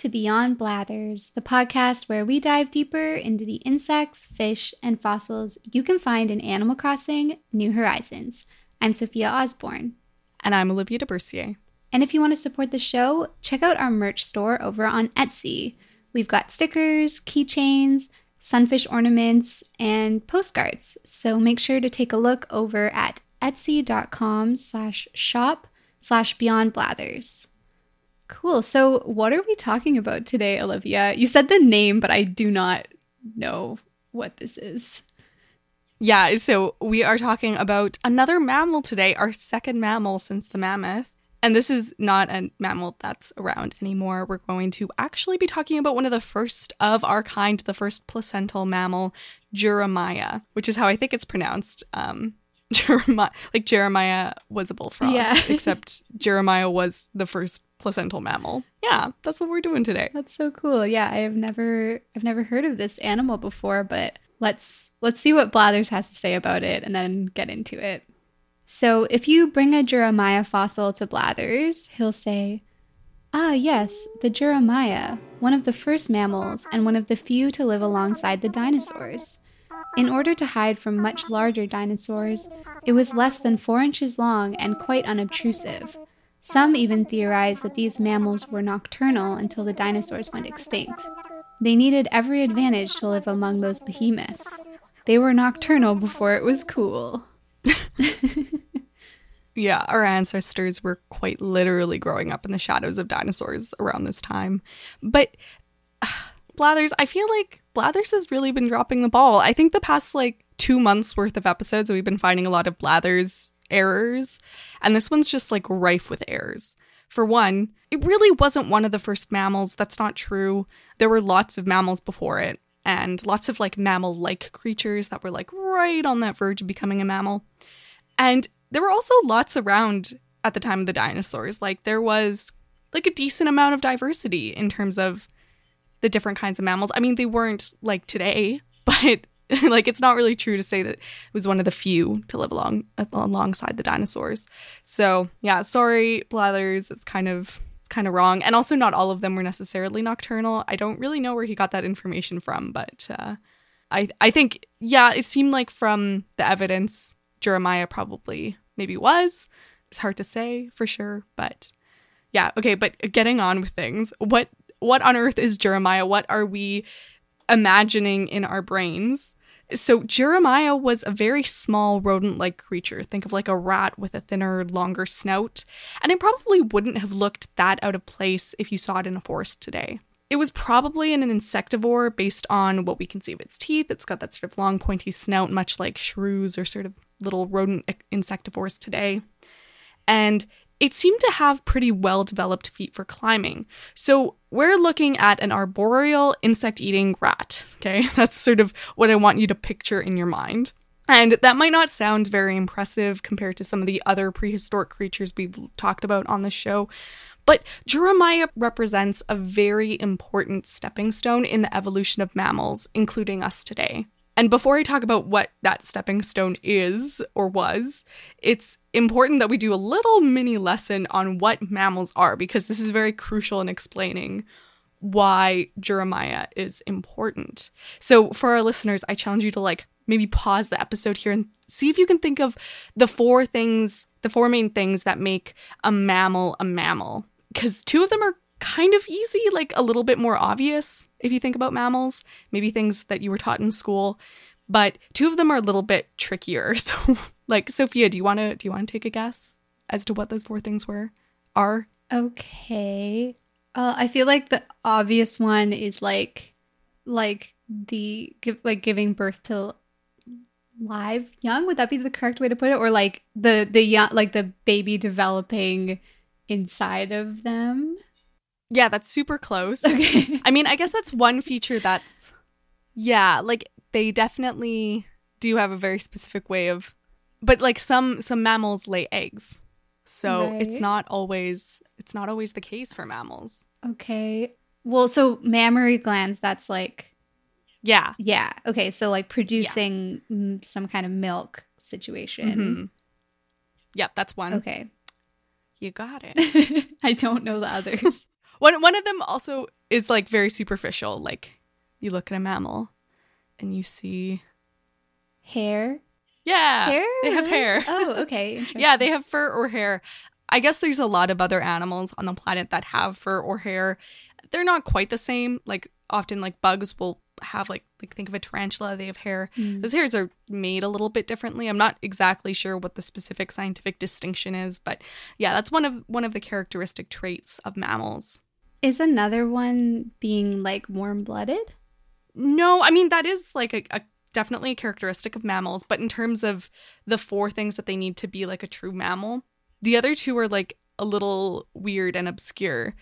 To Beyond Blathers, the podcast where we dive deeper into the insects, fish, and fossils you can find in Animal Crossing New Horizons. I'm Sophia Osborne. And I'm Olivia DeBercier. And if you want to support the show, check out our merch store over on Etsy. We've got stickers, keychains, sunfish ornaments, and postcards. So make sure to take a look over at etsy.com slash shop slash beyond blathers. Cool. So what are we talking about today, Olivia? You said the name, but I do not know what this is. Yeah, so we are talking about another mammal today, our second mammal since the mammoth. And this is not a mammal that's around anymore. We're going to actually be talking about one of the first of our kind, the first placental mammal, Juramaia, which is how I think it's pronounced. Um, Juramaia, like Jeremiah was a bullfrog, Yeah. except Juramaia was the first placental mammal. Yeah, that's what we're doing today. That's so cool. Yeah, I have never I've never heard of this animal before, but let's let's see what Blathers has to say about it and then get into it. So, if you bring a Juramaia fossil to Blathers, he'll say, "Ah, yes, the Juramaia, one of the first mammals and one of the few to live alongside the dinosaurs." In order to hide from much larger dinosaurs, it was less than 4 inches long and quite unobtrusive. Some even theorize that these mammals were nocturnal until the dinosaurs went extinct. They needed every advantage to live among those behemoths. They were nocturnal before it was cool. Yeah, our ancestors were quite literally growing up in the shadows of dinosaurs around this time. But Blathers, I feel like Blathers has really been dropping the ball. I think the past like two months worth of episodes, we've been finding a lot of Blathers errors, and this one's just like rife with errors. For one, it really wasn't one of the first mammals. That's not true. There were lots of mammals before it, and lots of like mammal like creatures that were like right on that verge of becoming a mammal. And there were also lots around at the time of the dinosaurs. Like there was like a decent amount of diversity in terms of the different kinds of mammals. I mean, they weren't like today, but like it's not really true to say that it was one of the few to live along alongside the dinosaurs. So yeah, sorry, Blathers. It's kind of it's kind of wrong, and also not all of them were necessarily nocturnal. I don't really know where he got that information from, but uh, I I think yeah, it seemed like from the evidence, Juramaia probably maybe was. It's hard to say for sure, but yeah, okay. But getting on with things, what what on earth is Juramaia? What are we imagining in our brains? So Juramaia was a very small rodent-like creature. Think of like a rat with a thinner, longer snout, and it probably wouldn't have looked that out of place if you saw it in a forest today. It was probably an insectivore based on what we can see of its teeth. It's got that sort of long, pointy snout, much like shrews or sort of little rodent eh, insectivores today. And it seemed to have pretty well developed feet for climbing. So we're looking at an arboreal insect eating rat. Okay, that's sort of what I want you to picture in your mind. And that might not sound very impressive compared to some of the other prehistoric creatures we've talked about on the show, but Juramaia represents a very important stepping stone in the evolution of mammals, including us today. And before I talk about what that stepping stone is or was, it's important that we do a little mini lesson on what mammals are because this is very crucial in explaining why Juramaia is important. So, for our listeners, I challenge you to like maybe pause the episode here and see if you can think of the four things, the four main things that make a mammal a mammal. Because two of them are kind of easy, like a little bit more obvious if you think about mammals, maybe things that you were taught in school, but two of them are a little bit trickier. So, like Sophia, do you want to do you want to take a guess as to what those four things were? Are Okay. Uh, I feel like the obvious one is like, like the give, like giving birth to live young. Would that be the correct way to put it? Or like the the young like the baby developing inside of them? Yeah, that's super close. Okay. I mean, I guess that's one feature that's yeah, like they definitely do have a very specific way of but like some some mammals lay eggs. So Right. it's not always it's not always the case for mammals. Okay. Well, so mammary glands. That's like Yeah. yeah. Okay. So like producing mm, some kind of milk situation. Mhm. Yep, that's one. Okay. You got it. I don't know the others. One one of them also is like very superficial. Like you look at a mammal and you see Hair. Yeah. Hair? They have hair. Oh, okay. Yeah, they have fur or hair. I guess there's a lot of other animals on the planet that have fur or hair. They're not quite the same. Like often like bugs will have like like think of a tarantula, they have hair. Mm. Those hairs are made a little bit differently. I'm not exactly sure what the specific scientific distinction is, but yeah, that's one of one of the characteristic traits of mammals. Is another one being like warm blooded? No, I mean that is like a, a definitely a characteristic of mammals, but in terms of the four things that they need to be like a true mammal, the other two are like a little weird and obscure.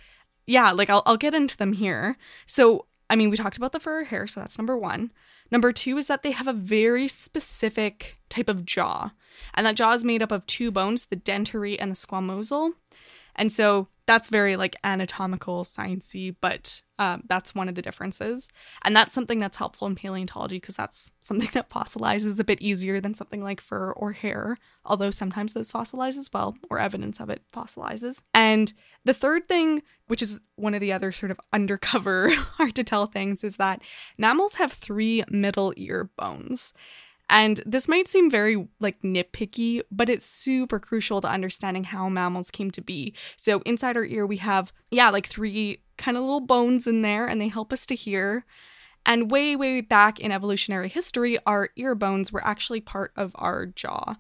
Yeah, like I'll I'll get into them here. So, I mean, we talked about the fur or hair, so that's number 1. Number 2 is that they have a very specific type of jaw. And that jaw is made up of two bones, the dentary and the squamosal. And so that's very like anatomical, sciencey, but um, that's one of the differences. And that's something that's helpful in paleontology because that's something that fossilizes a bit easier than something like fur or hair, although sometimes those fossilize as well, or evidence of it fossilizes. And the third thing, which is one of the other sort of undercover, hard to tell things, is that mammals have three middle ear bones. And this might seem very like nitpicky, but it's super crucial to understanding how mammals came to be. So inside our ear we have yeah, like three kind of little bones in there and they help us to hear. And way way back in evolutionary history, our ear bones were actually part of our jaw.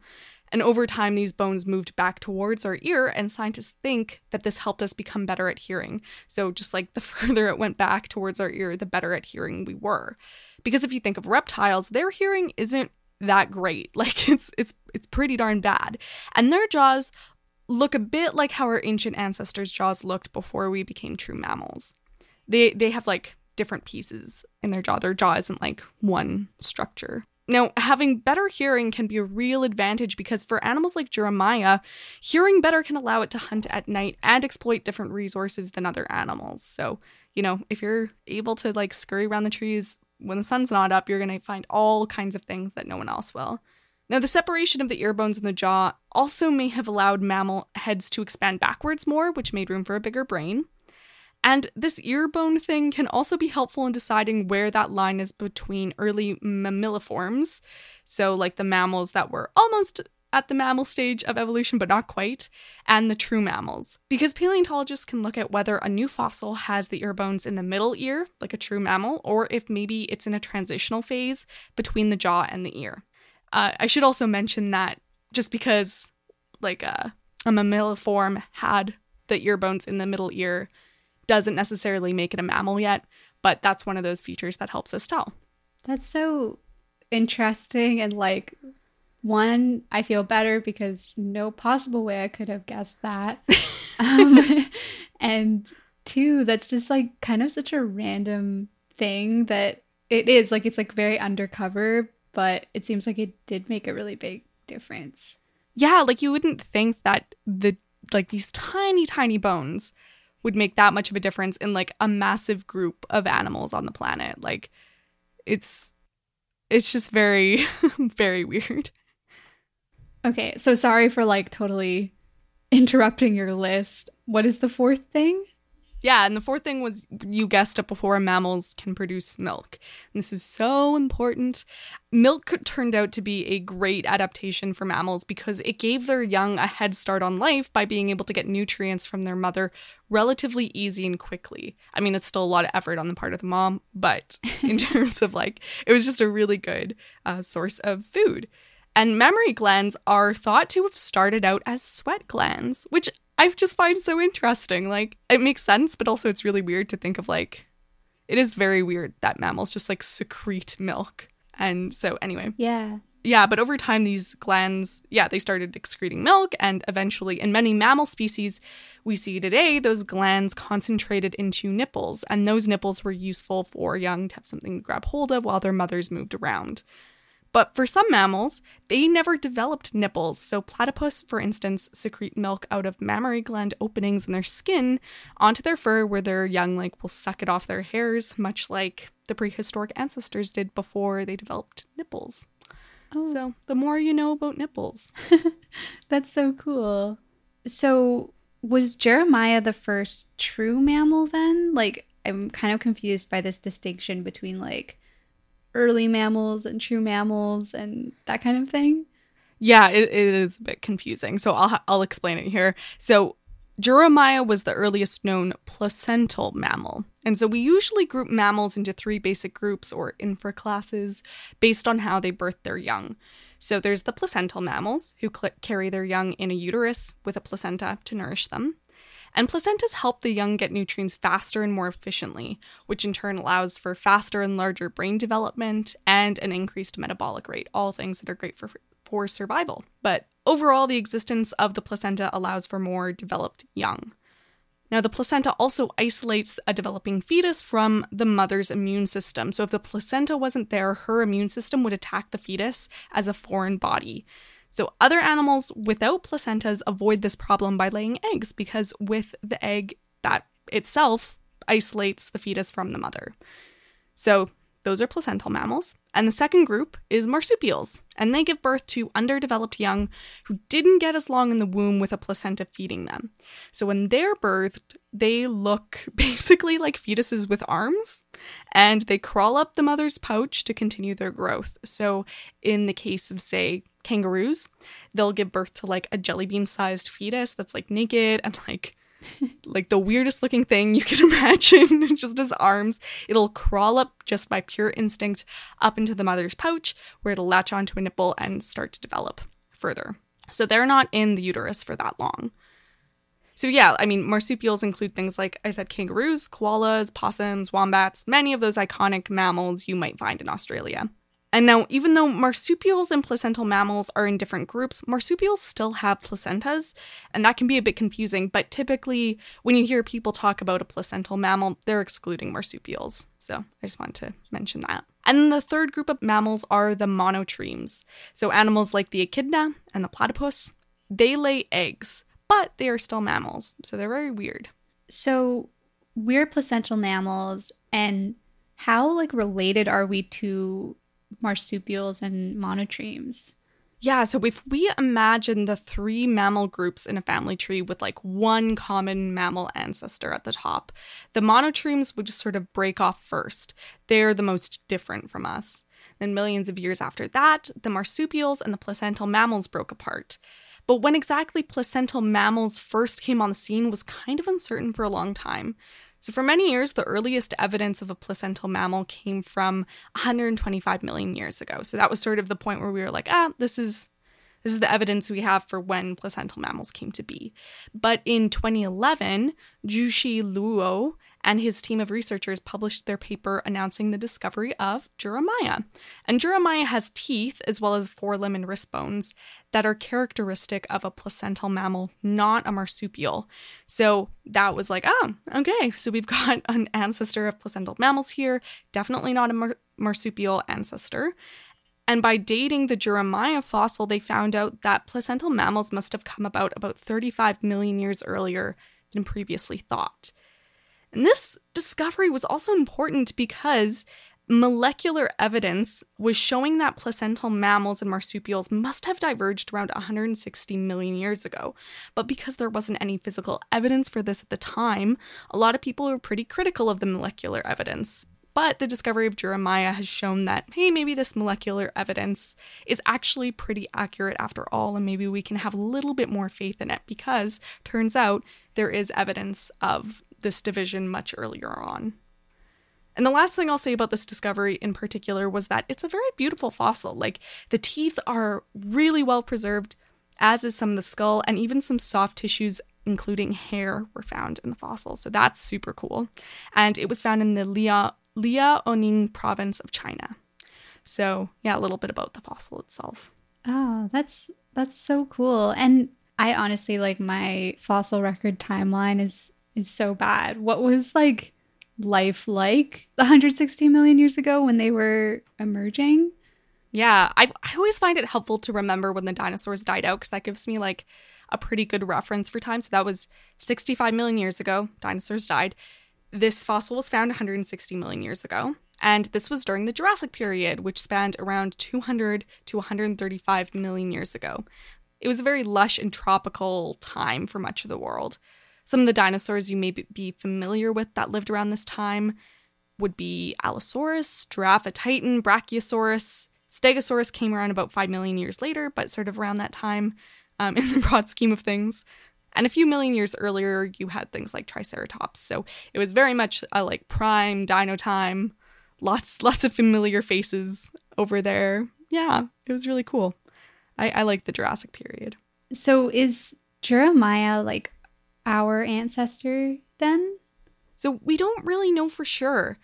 And over time, these bones moved back towards our ear, and scientists think that this helped us become better at hearing. So, just like the further it went back towards our ear, the better at hearing we were. Because if you think of reptiles, their hearing isn't that great. Like it's it's it's pretty darn bad. And their jaws look a bit like how our ancient ancestors' jaws looked before we became true mammals. They they have like different pieces in their jaw. Their jaw isn't like one structure. Now, having better hearing can be a real advantage because for animals like Juramaia, hearing better can allow it to hunt at night and exploit different resources than other animals. So, you know, if you're able to like scurry around the trees when the sun's not up, you're going to find all kinds of things that no one else will. Now, the separation of the ear bones in the jaw also may have allowed mammal heads to expand backwards more, which made room for a bigger brain. And this ear bone thing can also be helpful in deciding where that line is between early mammaliforms, so like the mammals that were almost at the mammal stage of evolution but not quite, and the true mammals. Because paleontologists can look at whether a new fossil has the ear bones in the middle ear, like a true mammal, or if maybe it's in a transitional phase between the jaw and the ear. Uh, I should also mention that just because like a, a mammaliform had the ear bones in the middle ear doesn't necessarily make it a mammal yet, but that's one of those features that helps us tell. That's so interesting and like one, I feel better because no possible way I could have guessed that. um, and two, that's just like kind of such a random thing that it is like it's like very undercover, but it seems like it did make a really big difference. Yeah, like you wouldn't think that the like these tiny tiny bones would make that much of a difference in like a massive group of animals on the planet. Like it's it's just very very weird. Okay, so sorry for like totally interrupting your list. What is the fourth thing? Yeah, and the fourth thing was you guessed it before mammals can produce milk. And this is so important. Milk turned out to be a great adaptation for mammals because it gave their young a head start on life by being able to get nutrients from their mother relatively easy and quickly. I mean, it's still a lot of effort on the part of the mom, but in terms of like, it was just a really good uh, source of food. And mammary glands are thought to have started out as sweat glands, which I just find so interesting. Like, it makes sense, but also it's really weird to think of like, it is very weird that mammals just like secrete milk. And so, anyway, Yeah. yeah, but over time, these glands, yeah, they started excreting milk, and eventually, in many mammal species we see today, those glands concentrated into nipples, and those nipples were useful for young to have something to grab hold of while their mothers moved around. But for some mammals, they never developed nipples. So, platypus, for instance, secrete milk out of mammary gland openings in their skin onto their fur, where their young like will suck it off their hairs, much like the prehistoric ancestors did before they developed nipples. Oh, So, the more you know about nipples. that's so cool. So, was Juramaia the first true mammal then? Like, I'm kind of confused by this distinction between like early mammals and true mammals and that kind of thing. Yeah, it, it is a bit confusing. So I'll I'll explain it here. So Juramaia was the earliest known placental mammal. And so we usually group mammals into three basic groups or infraclasses based on how they birth their young. So there's the placental mammals who cl- carry their young in a uterus with a placenta to nourish them. And placentas help the young get nutrients faster and more efficiently, which in turn allows for faster and larger brain development and an increased metabolic rate, all things that are great for for survival. But overall, the existence of the placenta allows for more developed young. Now, the placenta also isolates a developing fetus from the mother's immune system. So, if the placenta wasn't there, her immune system would attack the fetus as a foreign body. So, other animals without placentas avoid this problem by laying eggs because with the egg, that itself isolates the fetus from the mother. So, those are placental mammals. And the second group is marsupials, and they give birth to underdeveloped young who didn't get as long in the womb with a placenta feeding them. So when they're birthed, they look basically like fetuses with arms, and they crawl up the mother's pouch to continue their growth. So in the case of, say, kangaroos, they'll give birth to like a jelly bean sized fetus that's like naked and like like the weirdest looking thing you can imagine, just as arms. It'll crawl up just by pure instinct up into the mother's pouch, where it'll latch onto a nipple and start to develop further. So they're not in the uterus for that long. So, yeah, I mean, marsupials include things like I said kangaroos, koalas, possums, wombats, many of those iconic mammals you might find in Australia. And now, even though marsupials and placental mammals are in different groups, marsupials still have placentas, and that can be a bit confusing. But typically, when you hear people talk about a placental mammal, they're excluding marsupials. So I just wanted to mention that. And the third group of mammals are the monotremes. So animals like the echidna and the platypus, they lay eggs, but they are still mammals. So they're very weird. So we're placental mammals, and how like related are we to marsupials and monotremes. Yeah, so if we imagine the three mammal groups in a family tree with like one common mammal ancestor at the top, the monotremes would just sort of break off first. They're the most different from us. Then, millions of years after that, the marsupials and the placental mammals broke apart. But when exactly placental mammals first came on the scene was kind of uncertain for a long time. So, for many years, the earliest evidence of a placental mammal came from 125 million years ago. So, that was sort of the point where we were like, ah, this is. This is the evidence we have for when placental mammals came to be. But in 2011, Zhe-Xi Luo and his team of researchers published their paper announcing the discovery of Juramaia. And Juramaia has teeth as well as forelimb and wrist bones that are characteristic of a placental mammal, not a marsupial. So that was like, oh, okay, so we've got an ancestor of placental mammals here, definitely not a mar- marsupial ancestor. And by dating the Juramaia fossil, they found out that placental mammals must have come about about 35 million years earlier than previously thought. And this discovery was also important because molecular evidence was showing that placental mammals and marsupials must have diverged around 160 million years ago. But because there wasn't any physical evidence for this at the time, a lot of people were pretty critical of the molecular evidence. But the discovery of Juramaia has shown that, hey, maybe this molecular evidence is actually pretty accurate after all, and maybe we can have a little bit more faith in it because turns out there is evidence of this division much earlier on. And the last thing I'll say about this discovery in particular was that it's a very beautiful fossil. Like the teeth are really well preserved, as is some of the skull, and even some soft tissues, including hair, were found in the fossil. So that's super cool. And it was found in the Lia, Liaoning province of China. So yeah, a little bit about the fossil itself. Oh, that's that's so cool. And I honestly like my fossil record timeline is is so bad. What was like life like 160 million years ago when they were emerging? Yeah, I I always find it helpful to remember when the dinosaurs died out because that gives me like a pretty good reference for time. So that was 65 million years ago. Dinosaurs died. This fossil was found 160 million years ago. And this was during the Jurassic period, which spanned around 200 to 135 million years ago. It was a very lush and tropical time for much of the world. Some of the dinosaurs you may be familiar with that lived around this time would be Allosaurus, Giraffatitan, Brachiosaurus. Stegosaurus came around about 5 million years later, but sort of around that time um, in the broad scheme of things. And a few million years earlier, you had things like Triceratops. So it was very much a like prime dino time. Lots, lots of familiar faces over there. Yeah, it was really cool. I, I like the Jurassic period. So is Juramaia like our ancestor then? So we don't really know for sure.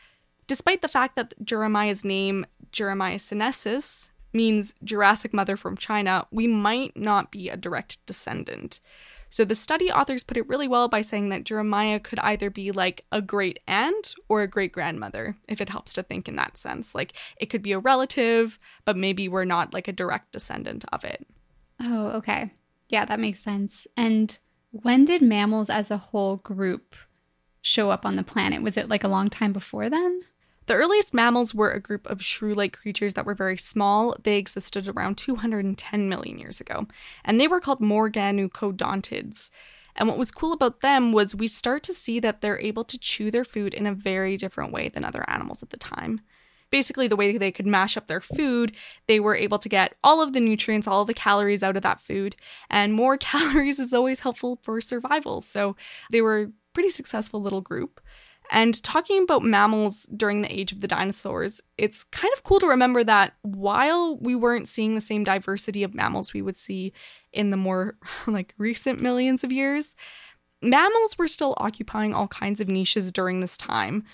Despite the fact that Juramaia's name, Juramaia sinensis, means Jurassic mother from China, we might not be a direct descendant. So the study authors put it really well by saying that Juramaia could either be like a great aunt or a great grandmother, if it helps to think in that sense. Like it could be a relative, but maybe we're not like a direct descendant of it. Oh, okay. Yeah, that makes sense. And when did mammals as a whole group show up on the planet? Was it like a long time before then? The earliest mammals were a group of shrew like creatures that were very small. They existed around 210 million years ago, and they were called Morganucodontids. And what was cool about them was we start to see that they're able to chew their food in a very different way than other animals at the time. Basically, the way they could mash up their food, they were able to get all of the nutrients, all the calories out of that food, and more calories is always helpful for survival. So they were a pretty successful little group. And talking about mammals during the age of the dinosaurs, it's kind of cool to remember that while we weren't seeing the same diversity of mammals we would see in the more like recent millions of years, mammals were still occupying all kinds of niches during this time.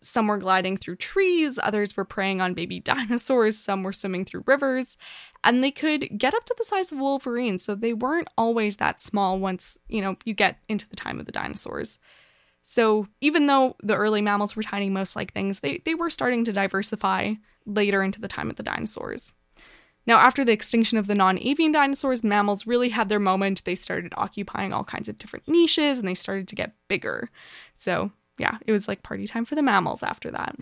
Some were gliding through trees, others were preying on baby dinosaurs, some were swimming through rivers, and they could get up to the size of wolverines, so they weren't always that small once, you know, you get into the time of the dinosaurs. So even though the early mammals were tiny most like things, they, they were starting to diversify later into the time of the dinosaurs. Now, after the extinction of the non avian dinosaurs, mammals really had their moment. They started occupying all kinds of different niches and they started to get bigger. So, yeah, it was like party time for the mammals after that.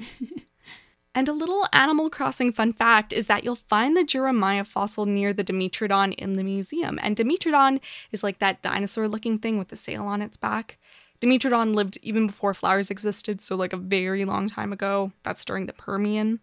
and a little Animal Crossing fun fact is that you'll find the Juramaia fossil near the Dimetrodon in the museum. And Dimetrodon is like that dinosaur looking thing with the sail on its back. Dimetrodon lived even before flowers existed, so like a very long time ago. That's during the Permian.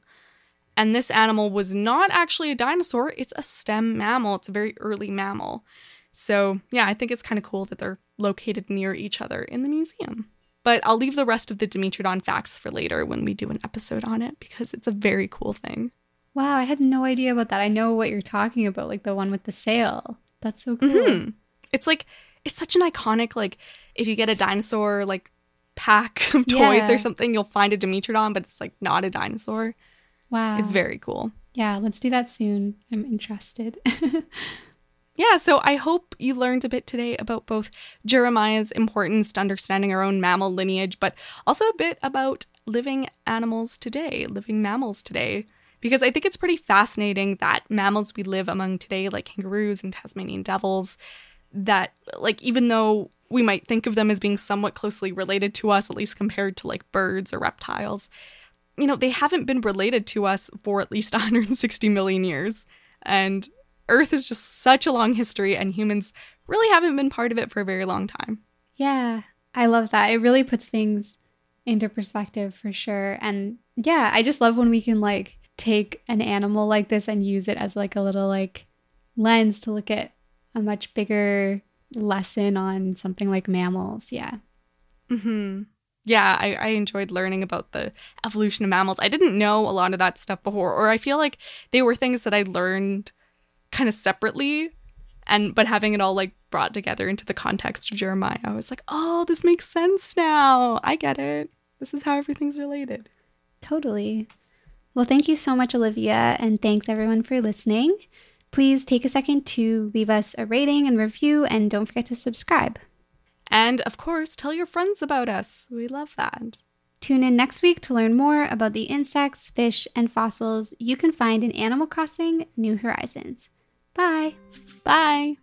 And this animal was not actually a dinosaur, it's a stem mammal. It's a very early mammal. So, yeah, I think it's kind of cool that they're located near each other in the museum. But I'll leave the rest of the Dimetrodon facts for later when we do an episode on it because it's a very cool thing. Wow, I had no idea about that. I know what you're talking about, like the one with the sail. That's so cool. Mm-hmm. It's like it's such an iconic like if you get a dinosaur like pack of toys yeah. or something, you'll find a Dimetrodon, but it's like not a dinosaur. Wow. It's very cool. Yeah, let's do that soon. I'm interested. yeah, so I hope you learned a bit today about both Juramaia's importance to understanding our own mammal lineage, but also a bit about living animals today, living mammals today. Because I think it's pretty fascinating that mammals we live among today, like kangaroos and Tasmanian devils, that like even though we might think of them as being somewhat closely related to us at least compared to like birds or reptiles you know they haven't been related to us for at least 160 million years. And earth is just such a long history and humans really haven't been part of it for a very long time. Yeah i love that. It really puts things into perspective for sure. And yeah i just love when we can like take an animal like this and use it as like a little like lens to look at a much bigger lesson on something like mammals. Yeah. Hmm. Yeah, I, I enjoyed learning about the evolution of mammals. I didn't know a lot of that stuff before, or I feel like they were things that I learned kind of separately, and but having it all like brought together into the context of Juramaia, I was like, oh, this makes sense now. I get it. This is how everything's related. Totally. Well, thank you so much, Olivia, and thanks everyone for listening. Please take a second to leave us a rating and review, and don't forget to subscribe. And of course, tell your friends about us. We love that. Tune in next week to learn more about the insects, fish, and fossils you can find in Animal Crossing New Horizons. Bye. Bye.